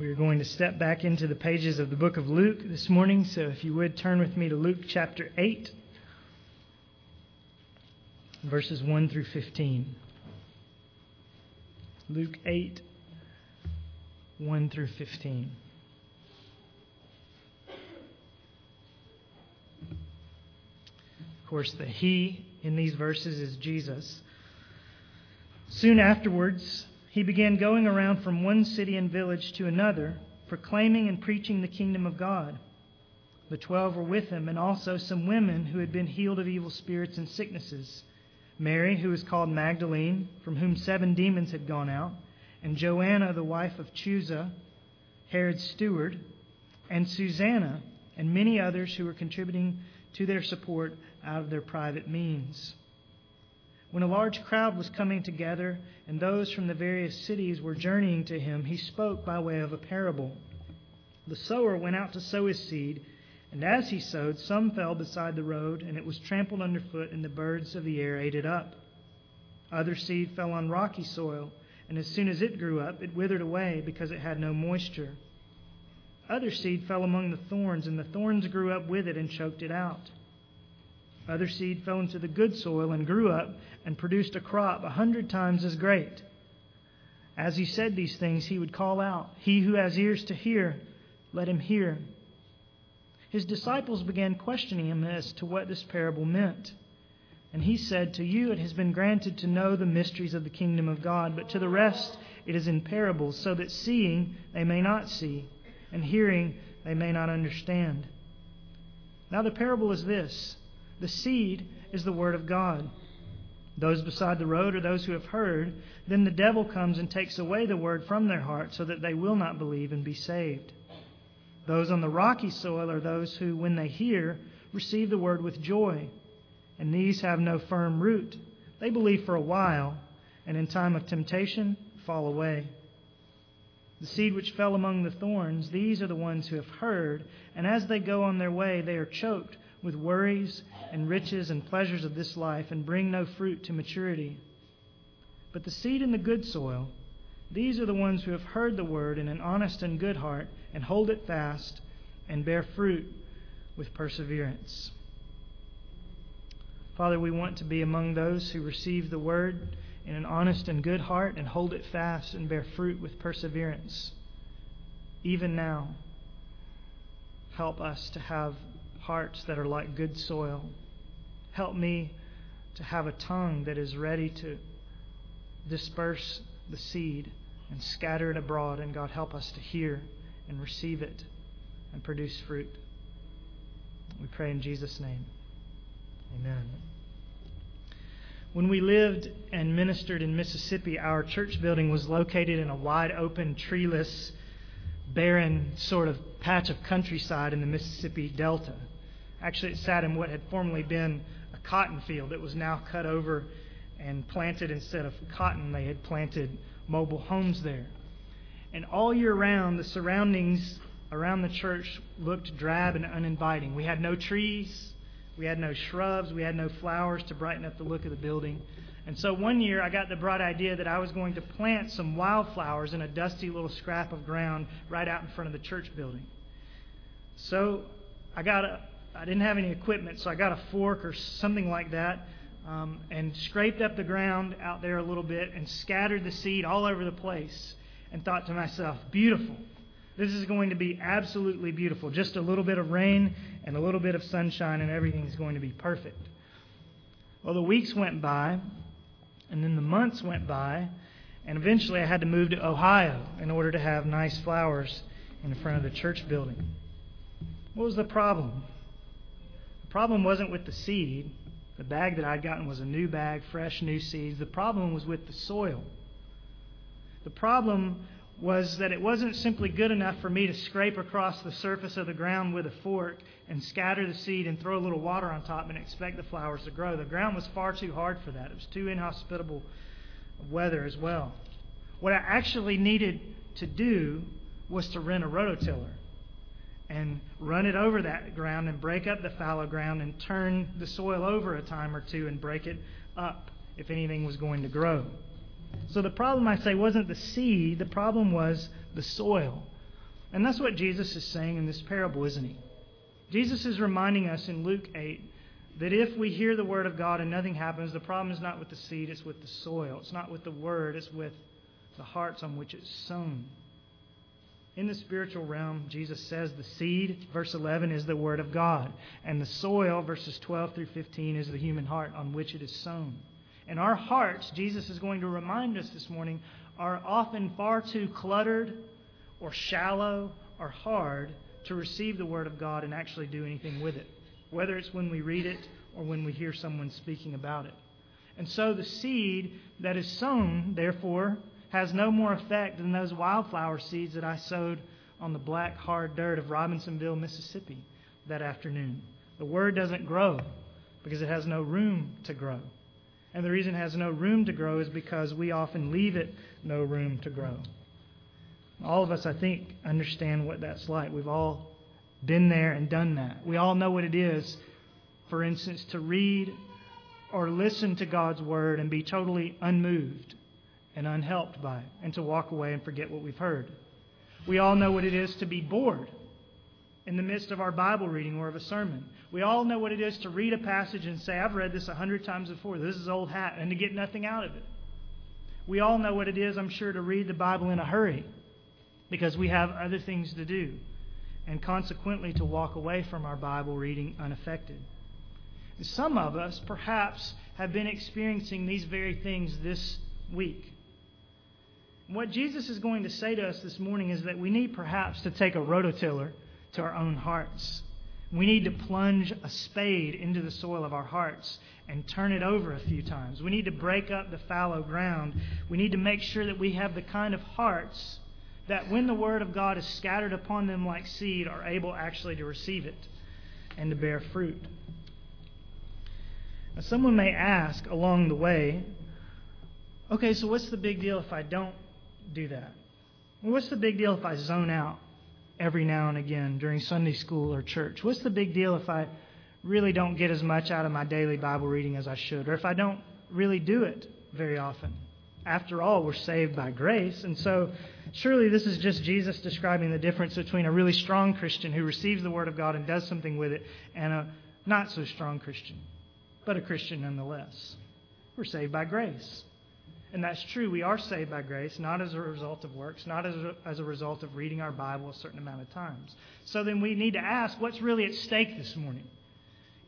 We are going to step back into the pages of the book of Luke this morning, so if you would turn with me to Luke chapter 8, verses 1 through 15. Luke 8, 1 through 15. Of course, the He in these verses is Jesus. Soon afterwards, he began going around from one city and village to another, proclaiming and preaching the kingdom of God. The twelve were with him, and also some women who had been healed of evil spirits and sicknesses Mary, who was called Magdalene, from whom seven demons had gone out, and Joanna, the wife of Chuza, Herod's steward, and Susanna, and many others who were contributing to their support out of their private means. When a large crowd was coming together and those from the various cities were journeying to him, he spoke by way of a parable. The sower went out to sow his seed, and as he sowed, some fell beside the road, and it was trampled underfoot, and the birds of the air ate it up. Other seed fell on rocky soil, and as soon as it grew up, it withered away because it had no moisture. Other seed fell among the thorns, and the thorns grew up with it and choked it out. Other seed fell into the good soil and grew up and produced a crop a hundred times as great. As he said these things, he would call out, He who has ears to hear, let him hear. His disciples began questioning him as to what this parable meant. And he said, To you it has been granted to know the mysteries of the kingdom of God, but to the rest it is in parables, so that seeing they may not see, and hearing they may not understand. Now the parable is this the seed is the word of God. Those beside the road are those who have heard. Then the devil comes and takes away the word from their heart so that they will not believe and be saved. Those on the rocky soil are those who, when they hear, receive the word with joy. And these have no firm root. They believe for a while, and in time of temptation fall away. The seed which fell among the thorns, these are the ones who have heard, and as they go on their way, they are choked with worries and riches and pleasures of this life and bring no fruit to maturity. But the seed in the good soil, these are the ones who have heard the word in an honest and good heart and hold it fast and bear fruit with perseverance. Father, we want to be among those who receive the word in an honest and good heart and hold it fast and bear fruit with perseverance. Even now, help us to have hearts that are like good soil. Help me to have a tongue that is ready to disperse the seed and scatter it abroad. And God, help us to hear and receive it and produce fruit. We pray in Jesus' name. Amen. When we lived and ministered in Mississippi, our church building was located in a wide open, treeless, barren sort of patch of countryside in the Mississippi Delta. Actually, it sat in what had formerly been a cotton field. It was now cut over and planted instead of cotton, they had planted mobile homes there. And all year round, the surroundings around the church looked drab and uninviting. We had no trees, we had no shrubs, we had no flowers to brighten up the look of the building. And so one year I got the bright idea that I was going to plant some wildflowers in a dusty little scrap of ground right out in front of the church building. So I got a I didn't have any equipment, so I got a fork or something like that um, and scraped up the ground out there a little bit and scattered the seed all over the place and thought to myself, beautiful. This is going to be absolutely beautiful. Just a little bit of rain and a little bit of sunshine, and everything's going to be perfect. Well, the weeks went by, and then the months went by, and eventually I had to move to Ohio in order to have nice flowers in front of the church building. What was the problem? The problem wasn't with the seed. The bag that I'd gotten was a new bag, fresh, new seeds. The problem was with the soil. The problem was that it wasn't simply good enough for me to scrape across the surface of the ground with a fork and scatter the seed and throw a little water on top and expect the flowers to grow. The ground was far too hard for that. It was too inhospitable weather as well. What I actually needed to do was to rent a rototiller and run it over that ground and break up the fallow ground and turn the soil over a time or two and break it up if anything was going to grow. So the problem, I say, wasn't the seed, the problem was the soil. And that's what Jesus is saying in this parable, isn't he? Jesus is reminding us in Luke 8 that if we hear the word of God and nothing happens, the problem is not with the seed, it's with the soil. It's not with the word, it's with the hearts on which it's sown. In the spiritual realm, Jesus says the seed, verse 11, is the word of God. And the soil, verses 12 through 15, is the human heart on which it is sown. And our hearts, Jesus is going to remind us this morning, are often far too cluttered or shallow or hard to receive the Word of God and actually do anything with it, whether it's when we read it or when we hear someone speaking about it. And so the seed that is sown, therefore, has no more effect than those wildflower seeds that I sowed on the black, hard dirt of Robinsonville, Mississippi that afternoon. The Word doesn't grow because it has no room to grow. And the reason it has no room to grow is because we often leave it no room to grow. All of us, I think, understand what that's like. We've all been there and done that. We all know what it is, for instance, to read or listen to God's Word and be totally unmoved and unhelped by it, and to walk away and forget what we've heard. We all know what it is to be bored in the midst of our Bible reading or of a sermon. We all know what it is to read a passage and say, I've read this a hundred times before. This is old hat, and to get nothing out of it. We all know what it is, I'm sure, to read the Bible in a hurry because we have other things to do, and consequently to walk away from our Bible reading unaffected. Some of us, perhaps, have been experiencing these very things this week. What Jesus is going to say to us this morning is that we need perhaps to take a rototiller to our own hearts. We need to plunge a spade into the soil of our hearts and turn it over a few times. We need to break up the fallow ground. We need to make sure that we have the kind of hearts that when the Word of God is scattered upon them like seed, are able actually to receive it and to bear fruit. Now, someone may ask along the way, okay, so what's the big deal if I don't do that? What's the big deal if I zone out every now and again during Sunday school or church? What's the big deal if I really don't get as much out of my daily Bible reading as I should, or if I don't really do it very often? After all, we're saved by grace, and so Surely this is just Jesus describing the difference between a really strong Christian who receives the Word of God and does something with it and a not so strong Christian, but a Christian nonetheless. We're saved by grace. And that's true. We are saved by grace, not as a result of works, not as a, as a result of reading our Bible a certain amount of times. So then we need to ask what's really at stake this morning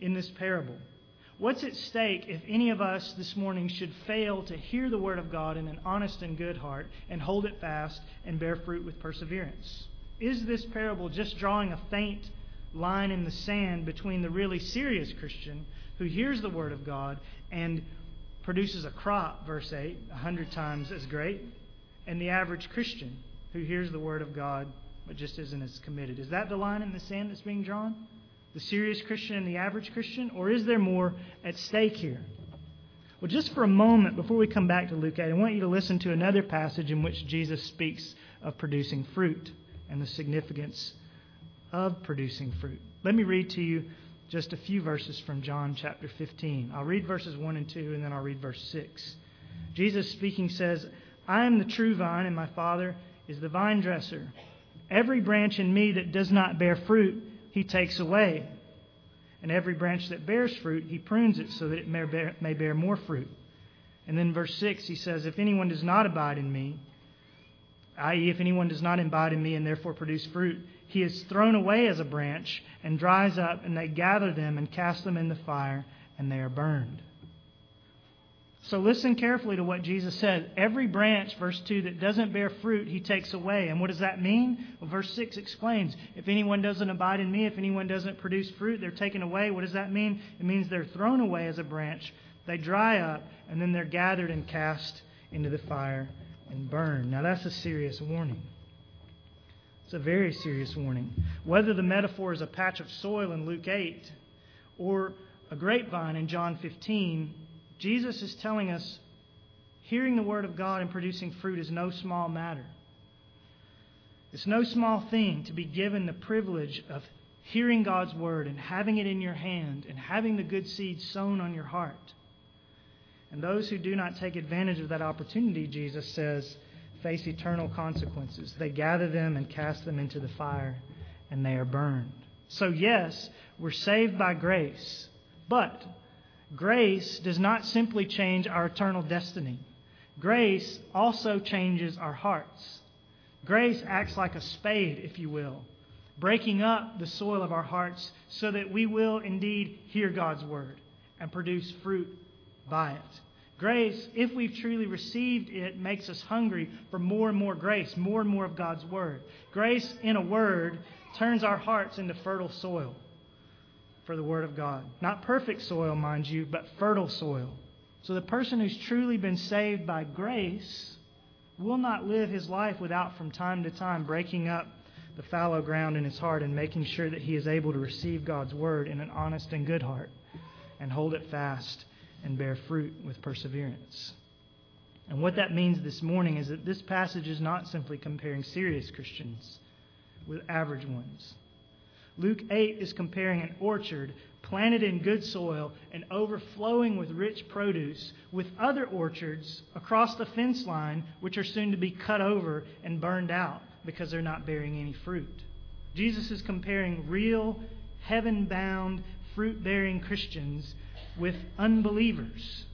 in this parable? What's at stake if any of us this morning should fail to hear the Word of God in an honest and good heart and hold it fast and bear fruit with perseverance? Is this parable just drawing a faint line in the sand between the really serious Christian who hears the Word of God and produces a crop, verse 8, a hundred times as great, and the average Christian who hears the Word of God but just isn't as committed? Is that the line in the sand that's being drawn? the serious Christian and the average Christian, or is there more at stake here? Well, just for a moment before we come back to Luke 8, I want you to listen to another passage in which Jesus speaks of producing fruit and the significance of producing fruit. Let me read to you just a few verses from John chapter 15. I'll read verses 1 and 2, and then I'll read verse 6. Jesus speaking says, I am the true vine, and my Father is the vine dresser. Every branch in me that does not bear fruit, he takes away. And every branch that bears fruit, he prunes it so that it may bear, may bear more fruit. And then verse 6, he says, If anyone does not abide in me, i.e., if anyone does not abide in me and therefore produce fruit, he is thrown away as a branch and dries up, and they gather them and cast them in the fire, and they are burned. So listen carefully to what Jesus said. Every branch, verse 2, that doesn't bear fruit, he takes away. And what does that mean? Well, verse 6 explains if anyone doesn't abide in me, if anyone doesn't produce fruit, they're taken away. What does that mean? It means they're thrown away as a branch, they dry up, and then they're gathered and cast into the fire and burned. Now, that's a serious warning. It's a very serious warning. Whether the metaphor is a patch of soil in Luke 8 or a grapevine in John 15, Jesus is telling us hearing the Word of God and producing fruit is no small matter. It's no small thing to be given the privilege of hearing God's Word and having it in your hand and having the good seed sown on your heart. And those who do not take advantage of that opportunity, Jesus says, face eternal consequences. They gather them and cast them into the fire, and they are burned. So, yes, we're saved by grace, but grace does not simply change our eternal destiny. Grace also changes our hearts. Grace acts like a spade, if you will, breaking up the soil of our hearts so that we will indeed hear God's word and produce fruit by it. Grace, if we've truly received it, makes us hungry for more and more grace, more and more of God's Word. Grace, in a word, turns our hearts into fertile soil for the Word of God. Not perfect soil, mind you, but fertile soil. So the person who's truly been saved by grace will not live his life without, from time to time, breaking up the fallow ground in his heart and making sure that he is able to receive God's Word in an honest and good heart and hold it fast and bear fruit with perseverance. And what that means this morning is that this passage is not simply comparing serious Christians with average ones. Luke 8 is comparing an orchard planted in good soil and overflowing with rich produce with other orchards across the fence line, which are soon to be cut over and burned out because they're not bearing any fruit. Jesus is comparing real, heaven bound, fruit bearing Christians with unbelievers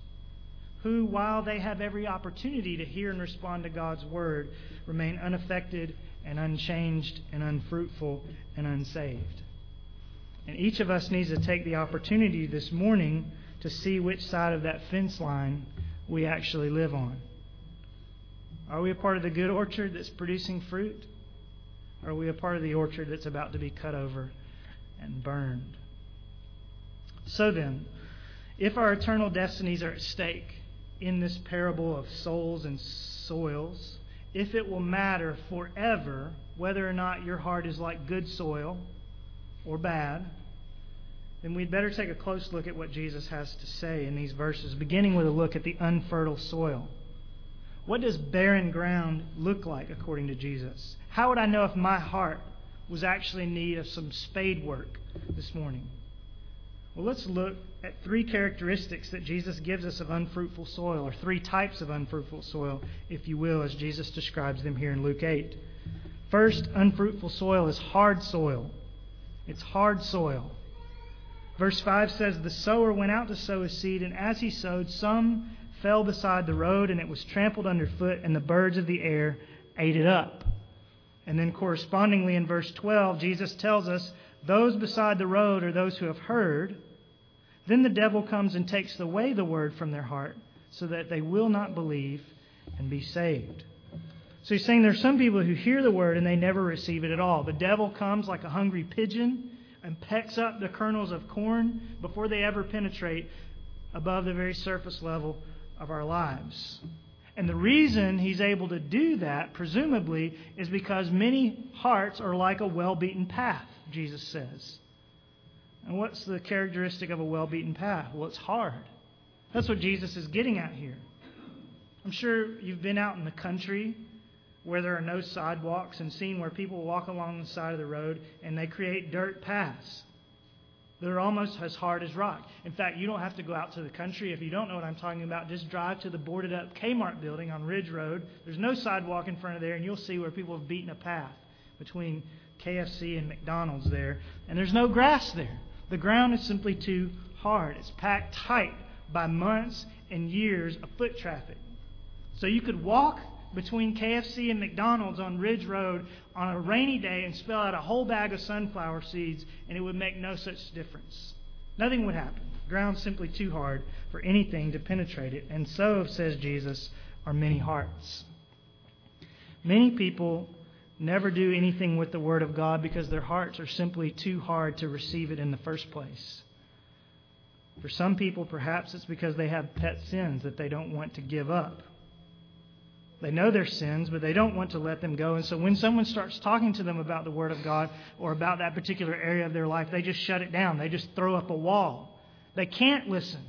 who, while they have every opportunity to hear and respond to God's word, remain unaffected and unchanged and unfruitful and unsaved. And each of us needs to take the opportunity this morning to see which side of that fence line we actually live on. Are we a part of the good orchard that's producing fruit? Or are we a part of the orchard that's about to be cut over and burned? So then, if our eternal destinies are at stake in this parable of souls and soils, if it will matter forever whether or not your heart is like good soil or bad, then we'd better take a close look at what Jesus has to say in these verses, beginning with a look at the unfertile soil. What does barren ground look like according to Jesus? How would I know if my heart was actually in need of some spade work this morning? Well, let's look at three characteristics that Jesus gives us of unfruitful soil, or three types of unfruitful soil, if you will, as Jesus describes them here in Luke 8. First, unfruitful soil is hard soil. It's hard soil. Verse 5 says, The sower went out to sow his seed, and as he sowed, some fell beside the road, and it was trampled underfoot, and the birds of the air ate it up. And then, correspondingly, in verse 12, Jesus tells us, Those beside the road are those who have heard then the devil comes and takes away the word from their heart so that they will not believe and be saved. So he's saying there's some people who hear the word and they never receive it at all. The devil comes like a hungry pigeon and pecks up the kernels of corn before they ever penetrate above the very surface level of our lives. And the reason he's able to do that, presumably, is because many hearts are like a well beaten path, Jesus says. And what's the characteristic of a well beaten path? Well, it's hard. That's what Jesus is getting at here. I'm sure you've been out in the country where there are no sidewalks and seen where people walk along the side of the road and they create dirt paths. They're almost as hard as rock. In fact, you don't have to go out to the country. If you don't know what I'm talking about, just drive to the boarded up Kmart building on Ridge Road. There's no sidewalk in front of there, and you'll see where people have beaten a path between KFC and McDonald's there. And there's no grass there. The ground is simply too hard. It's packed tight by months and years of foot traffic. So you could walk between KFC and McDonald's on Ridge Road on a rainy day and spill out a whole bag of sunflower seeds, and it would make no such difference. Nothing would happen. The ground's simply too hard for anything to penetrate it. And so, says Jesus, are many hearts. Many people never do anything with the Word of God because their hearts are simply too hard to receive it in the first place. For some people, perhaps it's because they have pet sins that they don't want to give up. They know their sins, but they don't want to let them go. And so when someone starts talking to them about the Word of God or about that particular area of their life, they just shut it down. They just throw up a wall. They can't listen.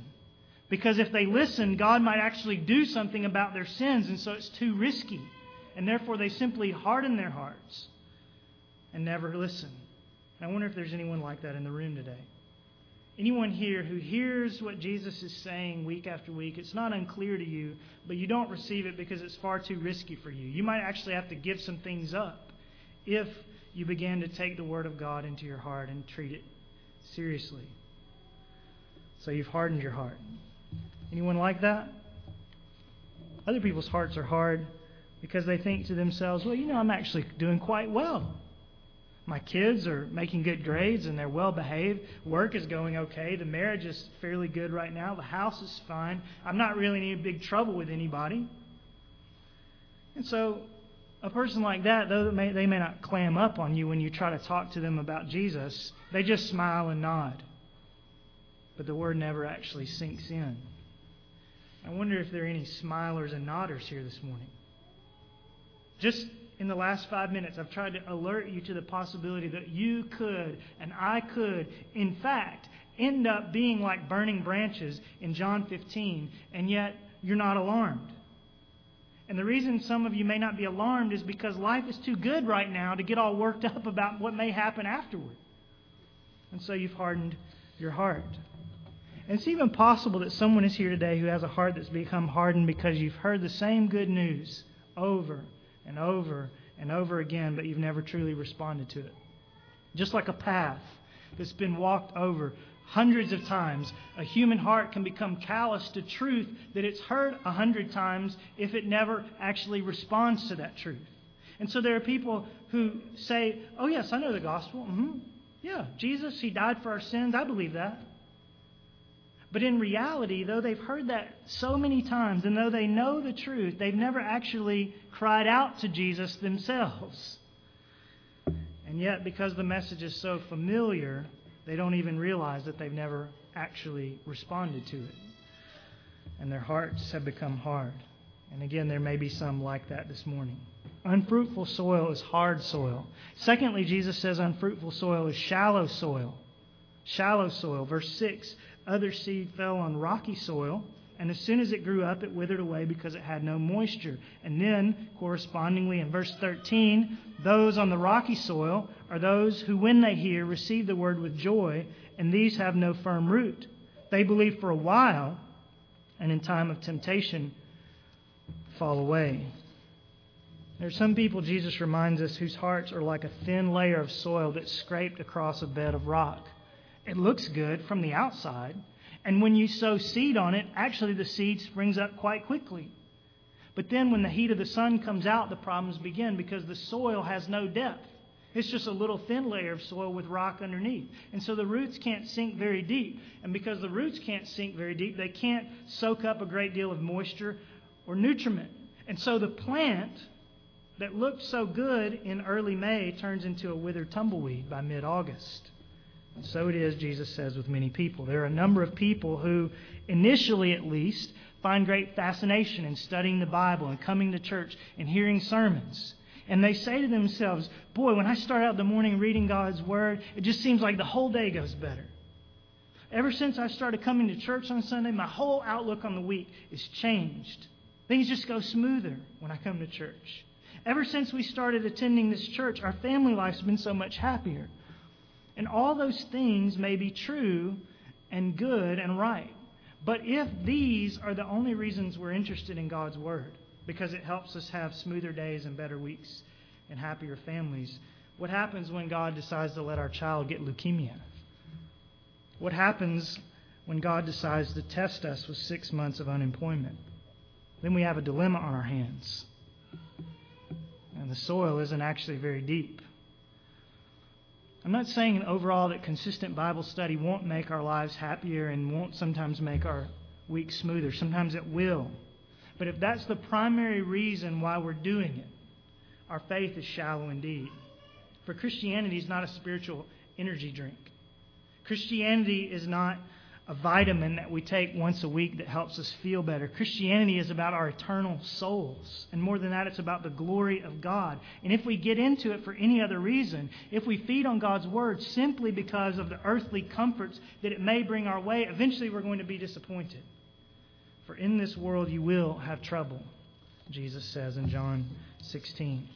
Because if they listen, God might actually do something about their sins, and so it's too risky and therefore they simply harden their hearts and never listen. And I wonder if there's anyone like that in the room today. Anyone here who hears what Jesus is saying week after week, it's not unclear to you, but you don't receive it because it's far too risky for you. You might actually have to give some things up if you begin to take the Word of God into your heart and treat it seriously. So you've hardened your heart. Anyone like that? Other people's hearts are hard because they think to themselves, well, you know, I'm actually doing quite well. My kids are making good grades and they're well behaved. Work is going okay. The marriage is fairly good right now. The house is fine. I'm not really in any big trouble with anybody. And so, a person like that, though they may, they may not clam up on you when you try to talk to them about Jesus, they just smile and nod. But the word never actually sinks in. I wonder if there are any smilers and nodders here this morning. Just in the last five minutes, I've tried to alert you to the possibility that you could and I could, in fact, end up being like burning branches in John 15, and yet you're not alarmed. And the reason some of you may not be alarmed is because life is too good right now to get all worked up about what may happen afterward. And so you've hardened your heart. And it's even possible that someone is here today who has a heart that's become hardened because you've heard the same good news over and over and over again, but you've never truly responded to it. Just like a path that's been walked over hundreds of times, a human heart can become callous to truth that it's heard a hundred times if it never actually responds to that truth. And so there are people who say, Oh, yes, I know the gospel. Mm-hmm. Yeah, Jesus, He died for our sins. I believe that. But in reality, though they've heard that so many times and though they know the truth, they've never actually cried out to Jesus themselves. And yet, because the message is so familiar, they don't even realize that they've never actually responded to it. And their hearts have become hard. And again, there may be some like that this morning. Unfruitful soil is hard soil. Secondly, Jesus says unfruitful soil is shallow soil. Shallow soil. Verse 6 other seed fell on rocky soil, and as soon as it grew up, it withered away because it had no moisture. And then, correspondingly, in verse 13, those on the rocky soil are those who, when they hear, receive the word with joy, and these have no firm root. They believe for a while, and in time of temptation, fall away. There are some people, Jesus reminds us, whose hearts are like a thin layer of soil that's scraped across a bed of rock. It looks good from the outside. And when you sow seed on it, actually the seed springs up quite quickly. But then when the heat of the sun comes out, the problems begin because the soil has no depth. It's just a little thin layer of soil with rock underneath. And so the roots can't sink very deep. And because the roots can't sink very deep, they can't soak up a great deal of moisture or nutriment. And so the plant that looked so good in early May turns into a withered tumbleweed by mid August. And so it is, Jesus says, with many people. There are a number of people who, initially at least, find great fascination in studying the Bible and coming to church and hearing sermons. And they say to themselves, Boy, when I start out the morning reading God's Word, it just seems like the whole day goes better. Ever since I started coming to church on Sunday, my whole outlook on the week is changed. Things just go smoother when I come to church. Ever since we started attending this church, our family life's been so much happier. And all those things may be true and good and right. But if these are the only reasons we're interested in God's Word, because it helps us have smoother days and better weeks and happier families, what happens when God decides to let our child get leukemia? What happens when God decides to test us with six months of unemployment? Then we have a dilemma on our hands. And the soil isn't actually very deep. I'm not saying overall that consistent Bible study won't make our lives happier and won't sometimes make our week smoother. Sometimes it will. But if that's the primary reason why we're doing it, our faith is shallow indeed. For Christianity is not a spiritual energy drink. Christianity is not a vitamin that we take once a week that helps us feel better. Christianity is about our eternal souls. And more than that, it's about the glory of God. And if we get into it for any other reason, if we feed on God's Word simply because of the earthly comforts that it may bring our way, eventually we're going to be disappointed. For in this world you will have trouble, Jesus says in John 16.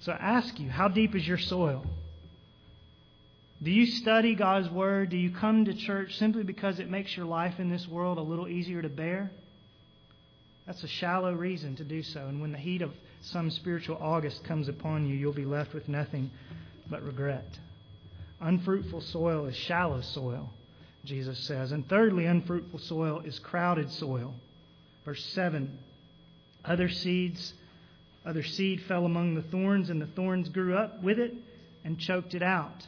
So I ask you, how deep is your soil? Do you study God's Word? Do you come to church simply because it makes your life in this world a little easier to bear? That's a shallow reason to do so. And when the heat of some spiritual August comes upon you, you'll be left with nothing but regret. Unfruitful soil is shallow soil, Jesus says. And thirdly, unfruitful soil is crowded soil. Verse 7 Other seeds, other seed fell among the thorns, and the thorns grew up with it and choked it out.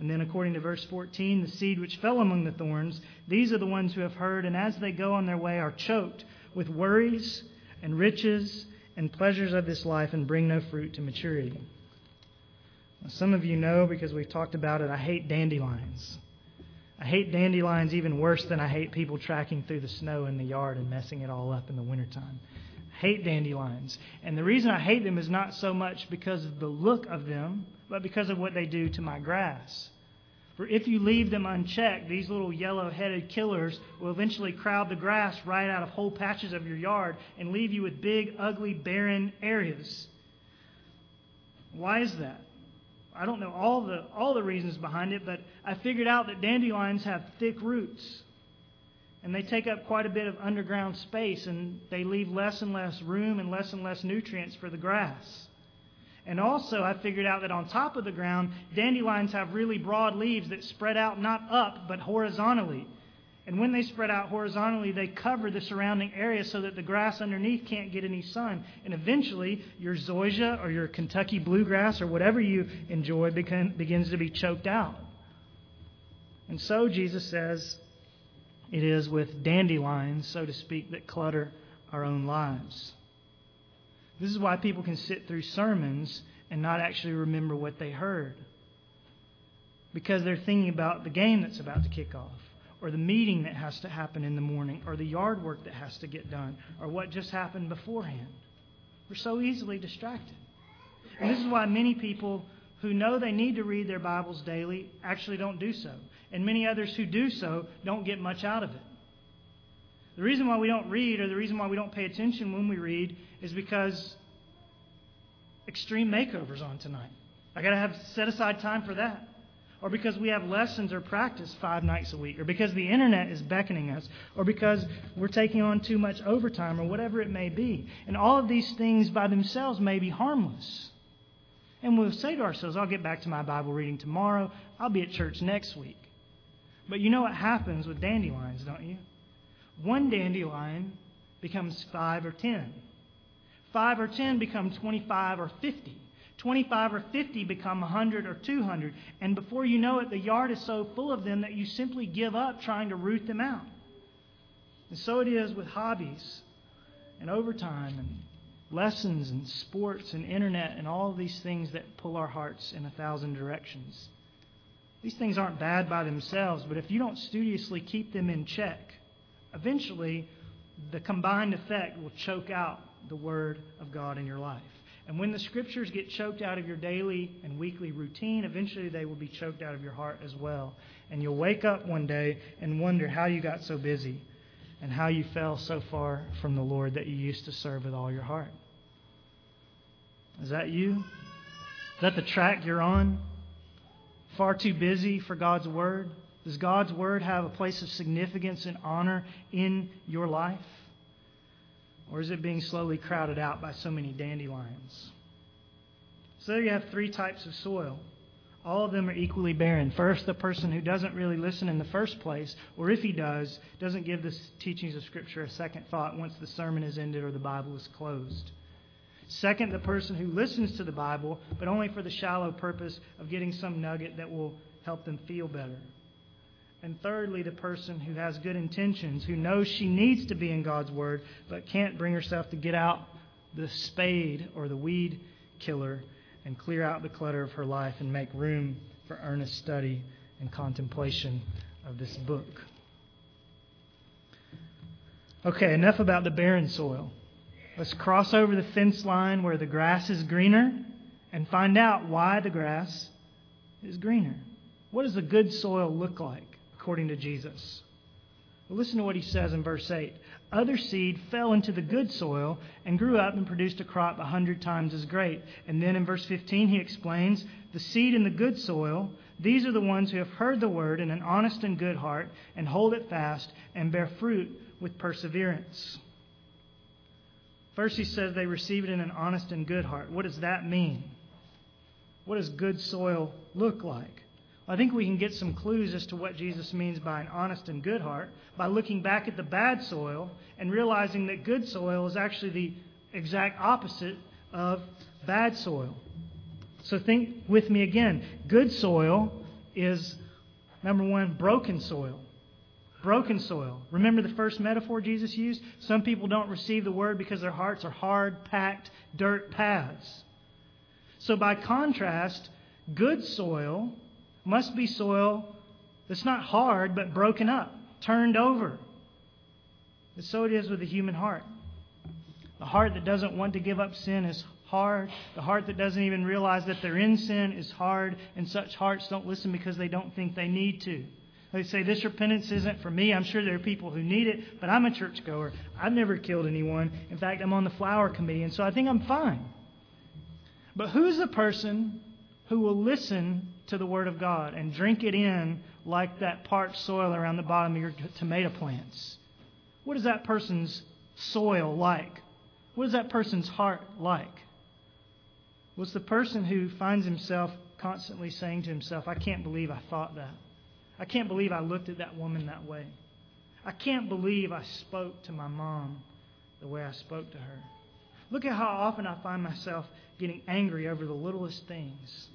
And then, according to verse 14, the seed which fell among the thorns, these are the ones who have heard, and as they go on their way are choked with worries and riches and pleasures of this life and bring no fruit to maturity. Now, some of you know, because we've talked about it, I hate dandelions. I hate dandelions even worse than I hate people tracking through the snow in the yard and messing it all up in the wintertime. I hate dandelions. And the reason I hate them is not so much because of the look of them but because of what they do to my grass. For if you leave them unchecked, these little yellow headed killers will eventually crowd the grass right out of whole patches of your yard and leave you with big, ugly, barren areas. Why is that? I don't know all the, all the reasons behind it, but I figured out that dandelions have thick roots. And they take up quite a bit of underground space, and they leave less and less room and less and less nutrients for the grass. And also, I figured out that on top of the ground, dandelions have really broad leaves that spread out not up, but horizontally. And when they spread out horizontally, they cover the surrounding area so that the grass underneath can't get any sun. And eventually, your zoysia or your Kentucky bluegrass or whatever you enjoy begins to be choked out. And so, Jesus says, it is with dandelions, so to speak, that clutter our own lives. This is why people can sit through sermons and not actually remember what they heard. Because they're thinking about the game that's about to kick off, or the meeting that has to happen in the morning, or the yard work that has to get done, or what just happened beforehand. We're so easily distracted. And this is why many people who know they need to read their Bibles daily actually don't do so. And many others who do so don't get much out of it. The reason why we don't read, or the reason why we don't pay attention when we read, is because extreme makeovers on tonight. I got to have set aside time for that. Or because we have lessons or practice five nights a week, or because the internet is beckoning us, or because we're taking on too much overtime, or whatever it may be. And all of these things by themselves may be harmless. And we'll say to ourselves, I'll get back to my Bible reading tomorrow. I'll be at church next week. But you know what happens with dandelions, don't you? One dandelion becomes five or ten. Five or ten become 25 or 50. 25 or 50 become 100 or 200. And before you know it, the yard is so full of them that you simply give up trying to root them out. And so it is with hobbies and overtime and lessons and sports and internet and all these things that pull our hearts in a thousand directions. These things aren't bad by themselves, but if you don't studiously keep them in check, eventually the combined effect will choke out the Word of God in your life. And when the Scriptures get choked out of your daily and weekly routine, eventually they will be choked out of your heart as well. And you'll wake up one day and wonder how you got so busy and how you fell so far from the Lord that you used to serve with all your heart. Is that you? Is that the track you're on? Far too busy for God's Word? Does God's Word have a place of significance and honor in your life? Or is it being slowly crowded out by so many dandelions? So there you have three types of soil. All of them are equally barren. First, the person who doesn't really listen in the first place, or if he does, doesn't give the teachings of Scripture a second thought once the sermon is ended or the Bible is closed. Second, the person who listens to the Bible, but only for the shallow purpose of getting some nugget that will help them feel better. And thirdly, the person who has good intentions, who knows she needs to be in God's Word, but can't bring herself to get out the spade or the weed killer and clear out the clutter of her life and make room for earnest study and contemplation of this book. Okay, enough about the barren soil. Let's cross over the fence line where the grass is greener and find out why the grass is greener. What does a good soil look like? According to Jesus. Listen to what he says in verse 8. Other seed fell into the good soil and grew up and produced a crop a hundred times as great. And then in verse 15, he explains the seed in the good soil, These are the ones who have heard the word in an honest and good heart and hold it fast and bear fruit with perseverance. First, he says they receive it in an honest and good heart. What does that mean? What does good soil look like? I think we can get some clues as to what Jesus means by an honest and good heart by looking back at the bad soil and realizing that good soil is actually the exact opposite of bad soil. So think with me again. Good soil is, number one, broken soil. Broken soil. Remember the first metaphor Jesus used? Some people don't receive the word because their hearts are hard, packed, dirt paths. So, by contrast, good soil must be soil that's not hard, but broken up, turned over. And so it is with the human heart. The heart that doesn't want to give up sin is hard. The heart that doesn't even realize that they're in sin is hard. And such hearts don't listen because they don't think they need to. They say, This repentance isn't for me. I'm sure there are people who need it, but I'm a churchgoer. I've never killed anyone. In fact, I'm on the flower committee, and so I think I'm fine. But who's the person who will listen to the Word of God and drink it in like that parched soil around the bottom of your tomato plants? What is that person's soil like? What is that person's heart like? Was the person who finds himself constantly saying to himself, I can't believe I thought that. I can't believe I looked at that woman that way. I can't believe I spoke to my mom the way I spoke to her. Look at how often I find myself getting angry over the littlest things.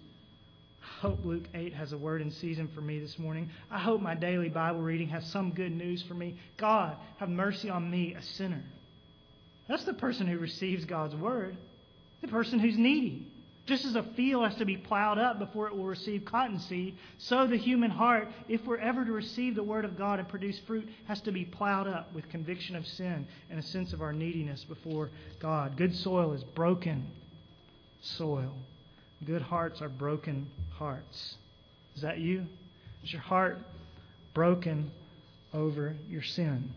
Hope Luke 8 has a word in season for me this morning. I hope my daily Bible reading has some good news for me. God, have mercy on me, a sinner. That's the person who receives God's word, the person who's needy. Just as a field has to be plowed up before it will receive cottonseed, so the human heart, if we're ever to receive the Word of God and produce fruit, has to be plowed up with conviction of sin and a sense of our neediness before God. Good soil is broken soil. Good hearts are broken hearts. Is that you? Is your heart broken over your sin?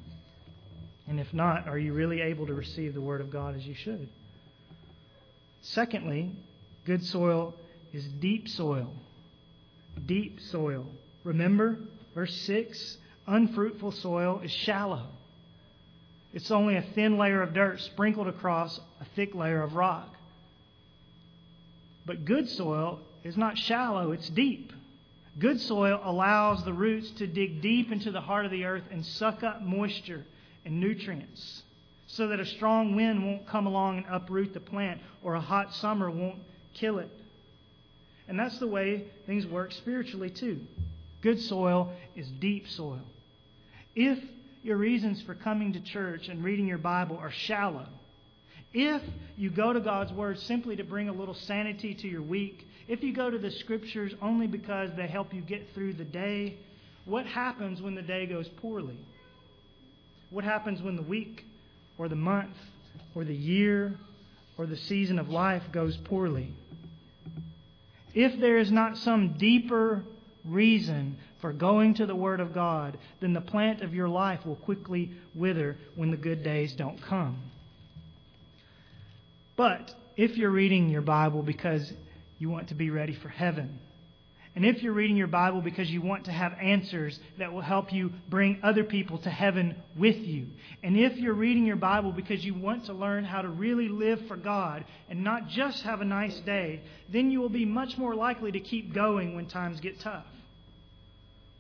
And if not, are you really able to receive the Word of God as you should? Secondly, Good soil is deep soil. Deep soil. Remember, verse 6 unfruitful soil is shallow. It's only a thin layer of dirt sprinkled across a thick layer of rock. But good soil is not shallow, it's deep. Good soil allows the roots to dig deep into the heart of the earth and suck up moisture and nutrients so that a strong wind won't come along and uproot the plant or a hot summer won't kill it. And that's the way things work spiritually, too. Good soil is deep soil. If your reasons for coming to church and reading your Bible are shallow, if you go to God's Word simply to bring a little sanity to your week, if you go to the Scriptures only because they help you get through the day, what happens when the day goes poorly? What happens when the week or the month or the year or the season of life goes poorly. If there is not some deeper reason for going to the Word of God, then the plant of your life will quickly wither when the good days don't come. But if you're reading your Bible because you want to be ready for heaven, and if you're reading your Bible because you want to have answers that will help you bring other people to heaven with you, and if you're reading your Bible because you want to learn how to really live for God and not just have a nice day, then you will be much more likely to keep going when times get tough.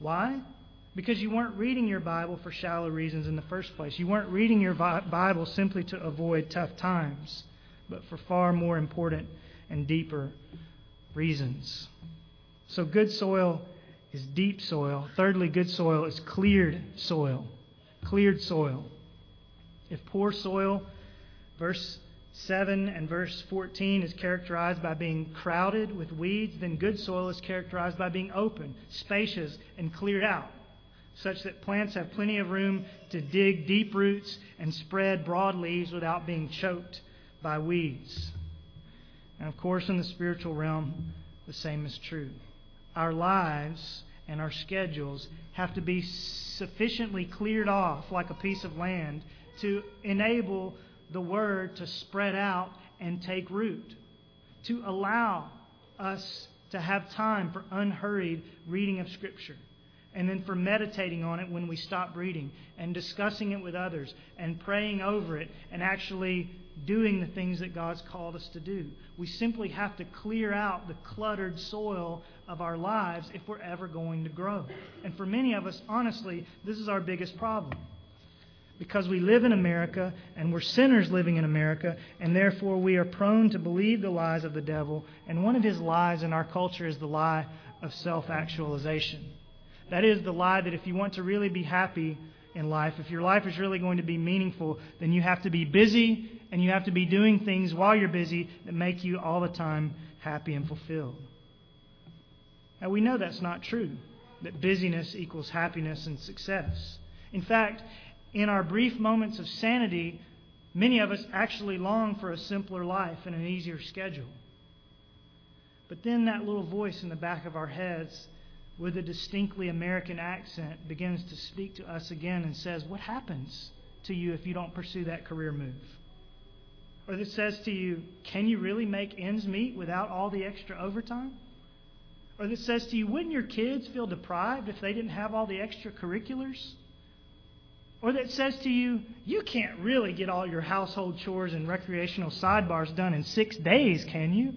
Why? Because you weren't reading your Bible for shallow reasons in the first place. You weren't reading your Bible simply to avoid tough times, but for far more important and deeper reasons. So, good soil is deep soil. Thirdly, good soil is cleared soil. Cleared soil. If poor soil, verse 7 and verse 14, is characterized by being crowded with weeds, then good soil is characterized by being open, spacious, and cleared out, such that plants have plenty of room to dig deep roots and spread broad leaves without being choked by weeds. And of course, in the spiritual realm, the same is true. Our lives and our schedules have to be sufficiently cleared off like a piece of land to enable the word to spread out and take root, to allow us to have time for unhurried reading of Scripture and then for meditating on it when we stop reading and discussing it with others and praying over it and actually doing the things that God's called us to do. We simply have to clear out the cluttered soil of our lives if we're ever going to grow. And for many of us, honestly, this is our biggest problem. Because we live in America and we're sinners living in America, and therefore we are prone to believe the lies of the devil. And one of his lies in our culture is the lie of self actualization. That is the lie that if you want to really be happy in life, if your life is really going to be meaningful, then you have to be busy and you have to be doing things while you're busy that make you all the time happy and fulfilled. Now, we know that's not true, that busyness equals happiness and success. In fact, in our brief moments of sanity, many of us actually long for a simpler life and an easier schedule. But then that little voice in the back of our heads with a distinctly American accent begins to speak to us again and says, What happens to you if you don't pursue that career move? Or that says to you, Can you really make ends meet without all the extra overtime? Or that says to you, Wouldn't your kids feel deprived if they didn't have all the extracurriculars? Or that says to you, You can't really get all your household chores and recreational sidebars done in six days, can you?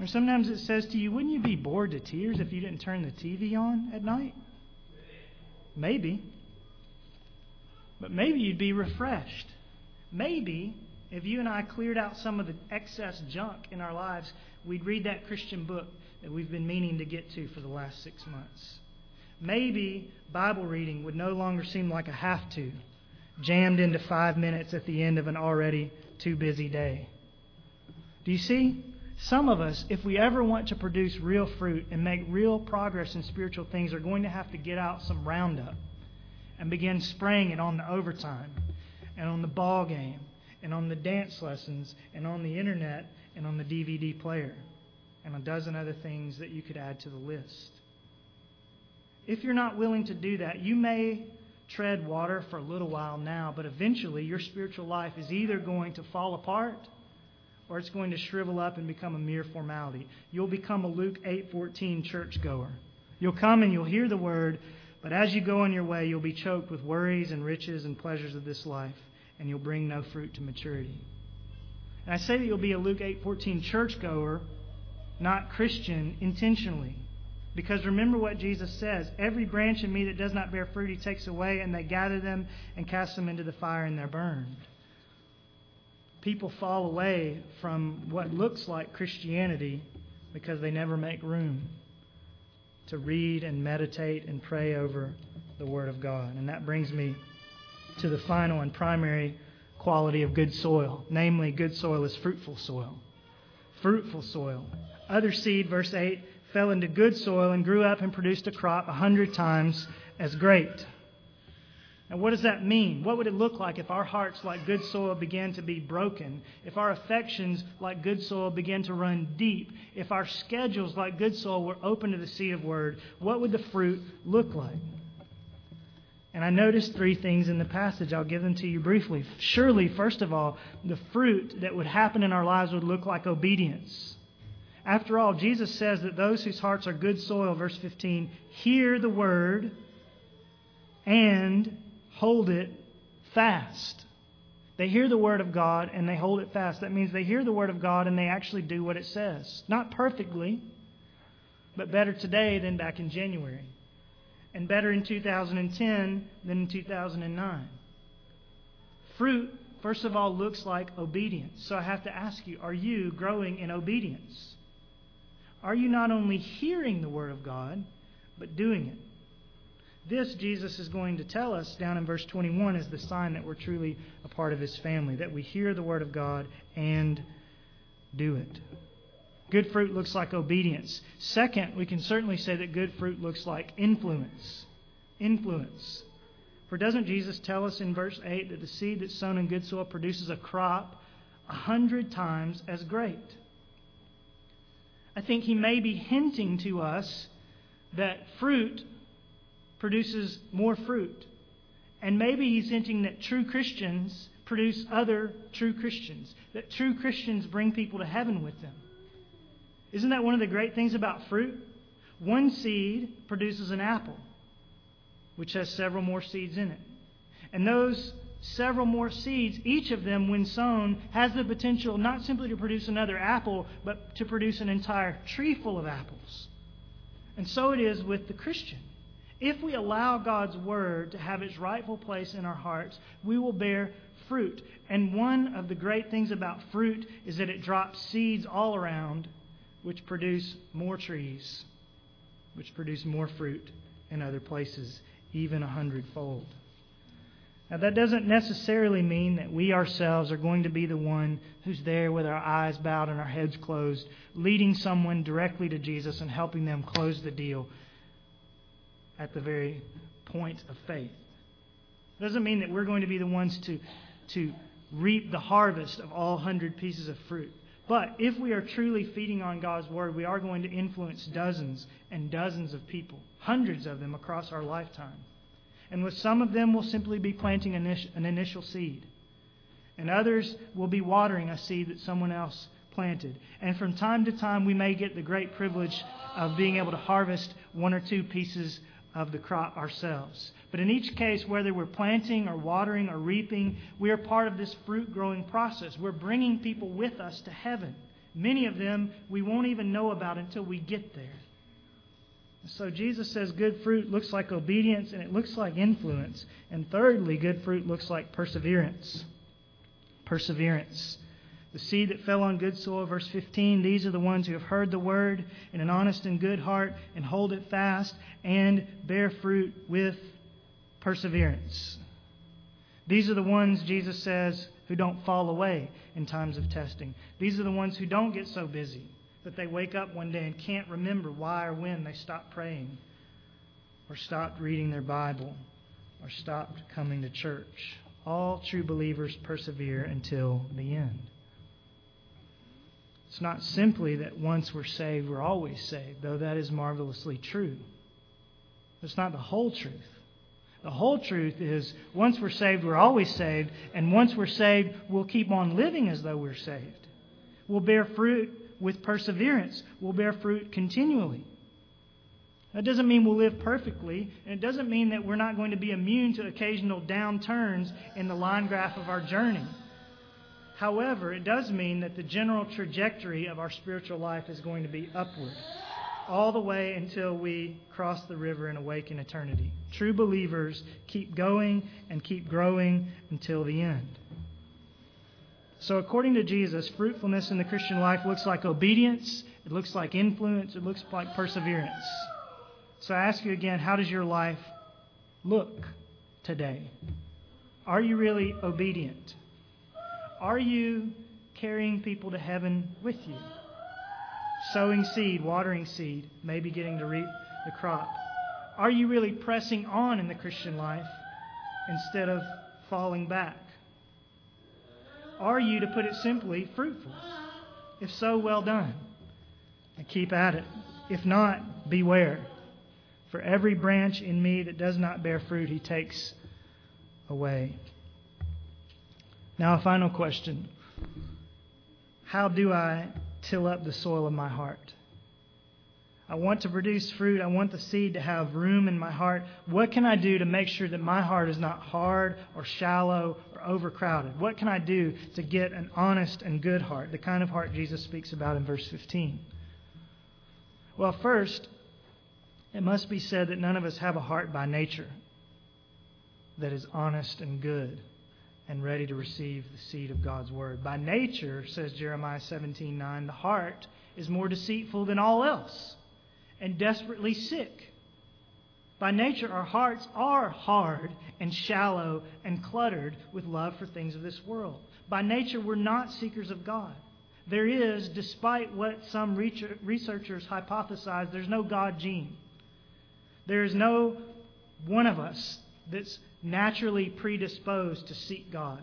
Or sometimes it says to you, wouldn't you be bored to tears if you didn't turn the TV on at night? Maybe. But maybe you'd be refreshed. Maybe if you and I cleared out some of the excess junk in our lives, we'd read that Christian book that we've been meaning to get to for the last six months. Maybe Bible reading would no longer seem like a have to, jammed into five minutes at the end of an already too busy day. Do you see? Some of us, if we ever want to produce real fruit and make real progress in spiritual things, are going to have to get out some Roundup and begin spraying it on the overtime and on the ball game and on the dance lessons and on the internet and on the DVD player and a dozen other things that you could add to the list. If you're not willing to do that, you may tread water for a little while now, but eventually your spiritual life is either going to fall apart or it's going to shrivel up and become a mere formality. You'll become a Luke 8:14 churchgoer. You'll come and you'll hear the word, but as you go on your way, you'll be choked with worries and riches and pleasures of this life, and you'll bring no fruit to maturity. And I say that you'll be a Luke 8:14 churchgoer, not Christian intentionally. Because remember what Jesus says every branch in me that does not bear fruit, he takes away, and they gather them and cast them into the fire, and they're burned people fall away from what looks like Christianity because they never make room to read and meditate and pray over the Word of God. And that brings me to the final and primary quality of good soil. Namely, good soil is fruitful soil. Fruitful soil. Other seed, verse 8, fell into good soil and grew up and produced a crop a hundred times as great. Now, what does that mean? What would it look like if our hearts, like good soil, began to be broken? If our affections, like good soil, began to run deep? If our schedules, like good soil, were open to the seed of word? What would the fruit look like? And I noticed three things in the passage. I'll give them to you briefly. Surely, first of all, the fruit that would happen in our lives would look like obedience. After all, Jesus says that those whose hearts are good soil, verse 15, hear the word and hold it fast. They hear the Word of God and they hold it fast. That means they hear the Word of God and they actually do what it says. Not perfectly, but better today than back in January. And better in 2010 than in 2009. Fruit, first of all, looks like obedience. So I have to ask you are you growing in obedience? Are you not only hearing the Word of God, but doing it? This, Jesus is going to tell us down in verse 21, is the sign that we're truly a part of his family, that we hear the word of God and do it. Good fruit looks like obedience. Second, we can certainly say that good fruit looks like influence. Influence. For doesn't Jesus tell us in verse 8 that the seed that's sown in good soil produces a crop a hundred times as great? I think he may be hinting to us that fruit produces more fruit. And maybe he's hinting that true Christians produce other true Christians, that true Christians bring people to heaven with them. Isn't that one of the great things about fruit? One seed produces an apple, which has several more seeds in it. And those several more seeds, each of them, when sown, has the potential not simply to produce another apple, but to produce an entire tree full of apples. And so it is with the Christian. If we allow God's Word to have its rightful place in our hearts, we will bear fruit. And one of the great things about fruit is that it drops seeds all around, which produce more trees, which produce more fruit in other places, even a hundredfold. Now, that doesn't necessarily mean that we ourselves are going to be the one who's there with our eyes bowed and our heads closed, leading someone directly to Jesus and helping them close the deal at the very point of faith. It doesn't mean that we're going to be the ones to, to reap the harvest of all hundred pieces of fruit. But if we are truly feeding on God's Word, we are going to influence dozens and dozens of people, hundreds of them across our lifetime. And with some of them, we'll simply be planting an initial seed. And others will be watering a seed that someone else planted. And from time to time, we may get the great privilege of being able to harvest one or two pieces of the crop ourselves. But in each case, whether we're planting or watering or reaping, we are part of this fruit growing process. We're bringing people with us to heaven. Many of them we won't even know about until we get there. So Jesus says good fruit looks like obedience and it looks like influence. And thirdly, good fruit looks like perseverance. Perseverance. The seed that fell on good soil, verse 15, these are the ones who have heard the word in an honest and good heart and hold it fast and bear fruit with perseverance. These are the ones, Jesus says, who don't fall away in times of testing. These are the ones who don't get so busy that they wake up one day and can't remember why or when they stopped praying, or stopped reading their Bible, or stopped coming to church. All true believers persevere until the end. It's not simply that once we're saved, we're always saved, though that is marvelously true. It's not the whole truth. The whole truth is once we're saved, we're always saved, and once we're saved, we'll keep on living as though we're saved. We'll bear fruit with perseverance we'll bear fruit continually. That doesn't mean we'll live perfectly, and it doesn't mean that we're not going to be immune to occasional downturns in the line graph of our journey. However, it does mean that the general trajectory of our spiritual life is going to be upward, all the way until we cross the river and awake in eternity. True believers keep going and keep growing until the end. So, according to Jesus, fruitfulness in the Christian life looks like obedience, it looks like influence, it looks like perseverance. So, I ask you again how does your life look today? Are you really obedient? Are you carrying people to heaven with you? Sowing seed, watering seed, maybe getting to reap the crop. Are you really pressing on in the Christian life instead of falling back? Are you, to put it simply, fruitful? If so, well done. And keep at it. If not, beware. For every branch in me that does not bear fruit, he takes away. Now, a final question How do I till up the soil of my heart? I want to produce fruit. I want the seed to have room in my heart. What can I do to make sure that my heart is not hard or shallow or overcrowded? What can I do to get an honest and good heart, the kind of heart Jesus speaks about in verse 15? Well, first, it must be said that none of us have a heart by nature that is honest and good and ready to receive the seed of God's word. By nature, says Jeremiah 17:9, the heart is more deceitful than all else and desperately sick. By nature, our hearts are hard and shallow and cluttered with love for things of this world. By nature, we're not seekers of God. There is, despite what some researchers hypothesize, there's no God gene. There is no one of us that's naturally predisposed to seek God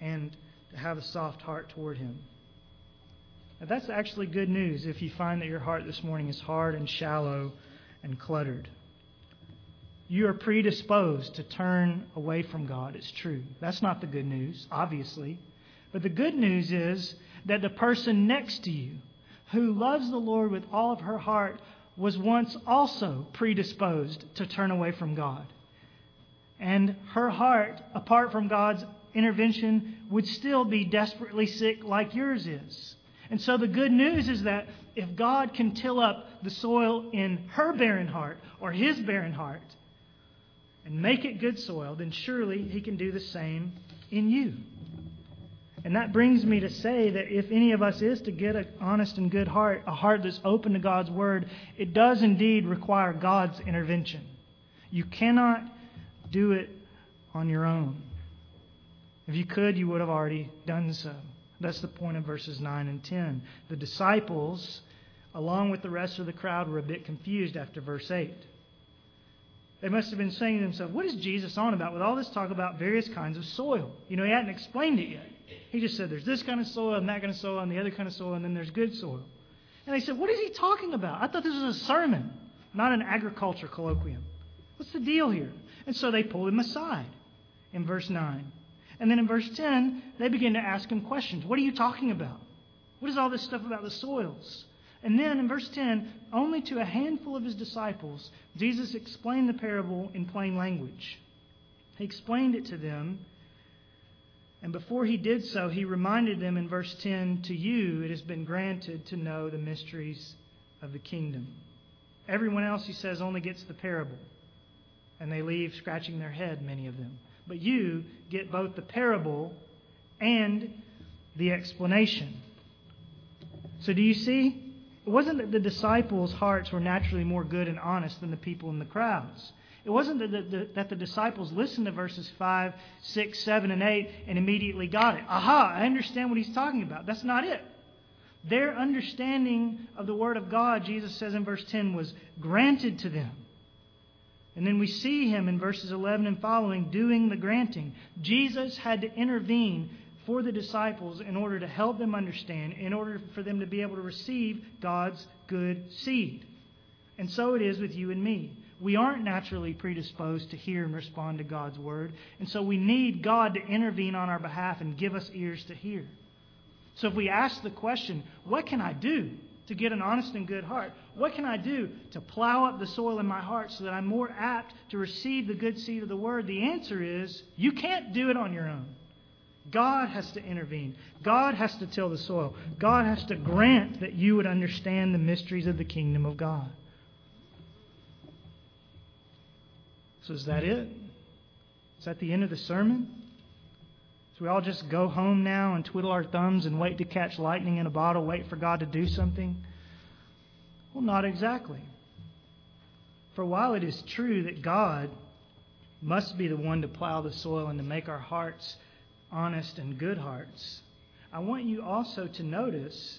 and to have a soft heart toward Him. Now, that's actually good news if you find that your heart this morning is hard and shallow and cluttered. You are predisposed to turn away from God. It's true. That's not the good news, obviously. But the good news is that the person next to you, who loves the Lord with all of her heart, was once also predisposed to turn away from God. And her heart, apart from God's intervention, would still be desperately sick like yours is. And so the good news is that if God can till up the soil in her barren heart or his barren heart and make it good soil, then surely he can do the same in you. And that brings me to say that if any of us is to get an honest and good heart, a heart that's open to God's word, it does indeed require God's intervention. You cannot do it on your own. If you could, you would have already done so. That's the point of verses 9 and 10. The disciples, along with the rest of the crowd, were a bit confused after verse 8. They must have been saying to themselves, What is Jesus on about with all this talk about various kinds of soil? You know, he hadn't explained it yet. He just said there's this kind of soil and that kind of soil and the other kind of soil and then there's good soil. And they said, What is he talking about? I thought this was a sermon, not an agriculture colloquium. What's the deal here? And so they pull him aside in verse 9. And then in verse 10, they begin to ask him questions. What are you talking about? What is all this stuff about the soils? And then in verse 10, only to a handful of his disciples, Jesus explained the parable in plain language. He explained it to them and before he did so, he reminded them in verse 10 To you it has been granted to know the mysteries of the kingdom. Everyone else, he says, only gets the parable. And they leave scratching their head, many of them. But you get both the parable and the explanation. So do you see? It wasn't that the disciples' hearts were naturally more good and honest than the people in the crowds. It wasn't that the, the, that the disciples listened to verses 5, 6, 7, and 8 and immediately got it. Aha, I understand what he's talking about. That's not it. Their understanding of the Word of God, Jesus says in verse 10, was granted to them. And then we see him in verses 11 and following doing the granting. Jesus had to intervene for the disciples in order to help them understand, in order for them to be able to receive God's good seed. And so it is with you and me. We aren't naturally predisposed to hear and respond to God's word. And so we need God to intervene on our behalf and give us ears to hear. So if we ask the question, what can I do to get an honest and good heart? What can I do to plow up the soil in my heart so that I'm more apt to receive the good seed of the word? The answer is you can't do it on your own. God has to intervene. God has to till the soil. God has to grant that you would understand the mysteries of the kingdom of God. So is that it? Is that the end of the sermon? So we all just go home now and twiddle our thumbs and wait to catch lightning in a bottle, wait for God to do something? Well, not exactly. For while it is true that God must be the one to plow the soil and to make our hearts honest and good hearts, I want you also to notice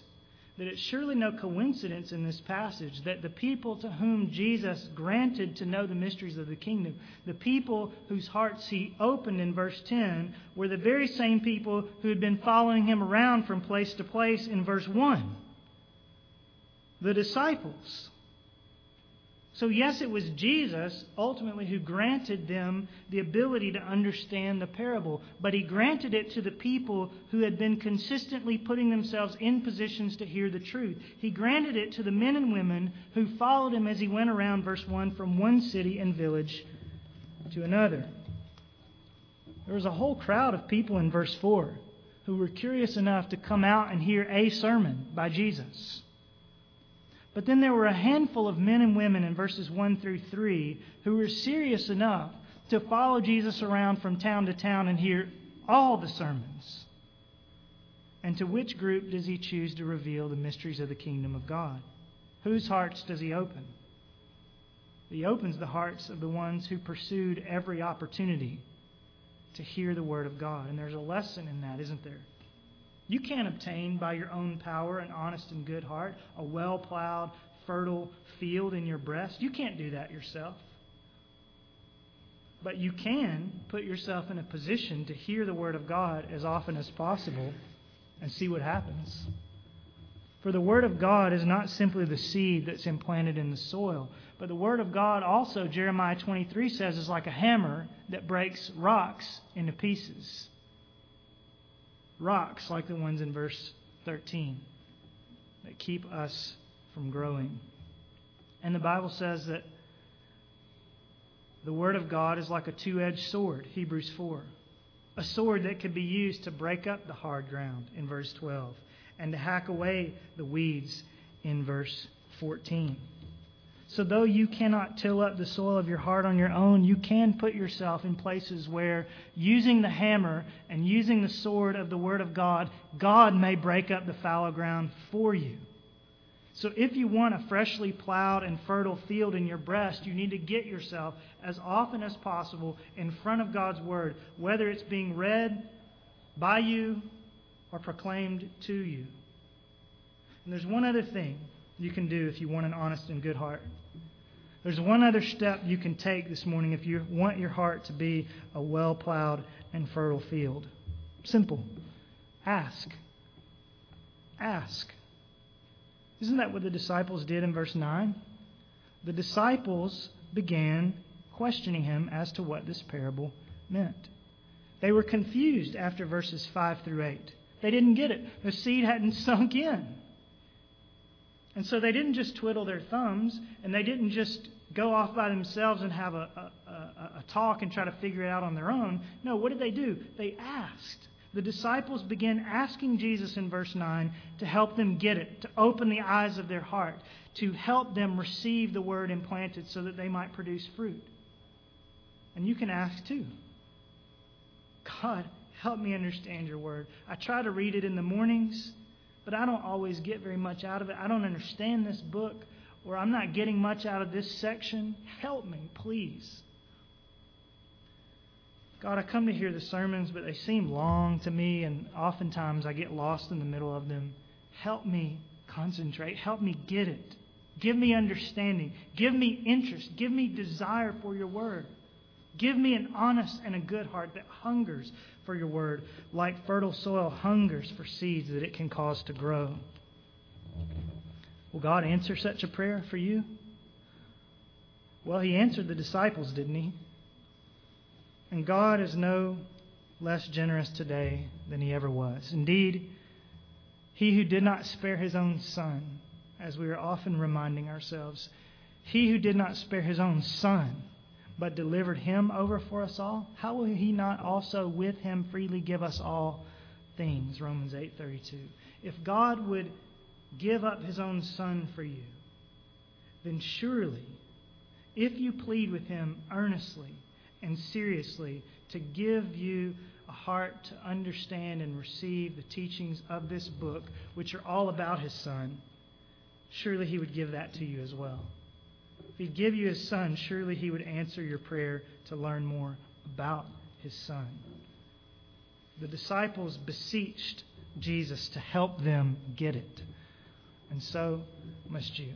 that it's surely no coincidence in this passage that the people to whom Jesus granted to know the mysteries of the kingdom, the people whose hearts he opened in verse 10, were the very same people who had been following him around from place to place in verse 1. The disciples. So, yes, it was Jesus ultimately who granted them the ability to understand the parable, but he granted it to the people who had been consistently putting themselves in positions to hear the truth. He granted it to the men and women who followed him as he went around, verse 1, from one city and village to another. There was a whole crowd of people in verse 4 who were curious enough to come out and hear a sermon by Jesus. But then there were a handful of men and women in verses 1 through 3 who were serious enough to follow Jesus around from town to town and hear all the sermons. And to which group does he choose to reveal the mysteries of the kingdom of God? Whose hearts does he open? He opens the hearts of the ones who pursued every opportunity to hear the word of God. And there's a lesson in that, isn't there? You can't obtain by your own power an honest and good heart, a well plowed, fertile field in your breast. You can't do that yourself. But you can put yourself in a position to hear the Word of God as often as possible and see what happens. For the Word of God is not simply the seed that's implanted in the soil, but the Word of God also, Jeremiah 23 says, is like a hammer that breaks rocks into pieces rocks like the ones in verse 13. that keep us from growing. And the Bible says that the Word of God is like a two edged sword, Hebrews 4. A sword that could be used to break up the hard ground in verse 12 and to hack away the weeds in verse 14. So, though you cannot till up the soil of your heart on your own, you can put yourself in places where, using the hammer and using the sword of the Word of God, God may break up the fallow ground for you. So, if you want a freshly plowed and fertile field in your breast, you need to get yourself as often as possible in front of God's Word, whether it's being read by you or proclaimed to you. And there's one other thing you can do if you want an honest and good heart. There's one other step you can take this morning if you want your heart to be a well plowed and fertile field. Simple. Ask. Ask. Isn't that what the disciples did in verse 9? The disciples began questioning him as to what this parable meant. They were confused after verses 5 through 8. They didn't get it. The seed hadn't sunk in. And so they didn't just twiddle their thumbs and they didn't just go off by themselves and have a, a, a, talk and try to figure it out on their own. No, what did they do? They asked. The disciples began asking Jesus in verse 9 to help them get it, to open the eyes of their heart, to help them receive the word implanted so that they might produce fruit. And you can ask too. God, help me understand your word. I try to read it in the mornings but I don't always get very much out of it. I don't understand this book, or I'm not getting much out of this section. Help me, please. God, I come to hear the sermons, but they seem long to me, and oftentimes I get lost in the middle of them. Help me concentrate. Help me get it. Give me understanding. Give me interest. Give me desire for your word. Give me an honest and a good heart that hungers for your word, like fertile soil hungers for seeds that it can cause to grow. Will God answer such a prayer for you? Well, He answered the disciples, didn't He? And God is no less generous today than He ever was. Indeed, He who did not spare His own Son, as we are often reminding ourselves, He who did not spare His own Son, but delivered him over for us all, how will he not also with him freely give us all things? Romans 8:32. If God would give up his own son for you, then surely if you plead with him earnestly and seriously to give you a heart to understand and receive the teachings of this book, which are all about his son, surely he would give that to you as well. If he'd give you his son, surely he would answer your prayer to learn more about his son. The disciples beseeched Jesus to help them get it. And so must you.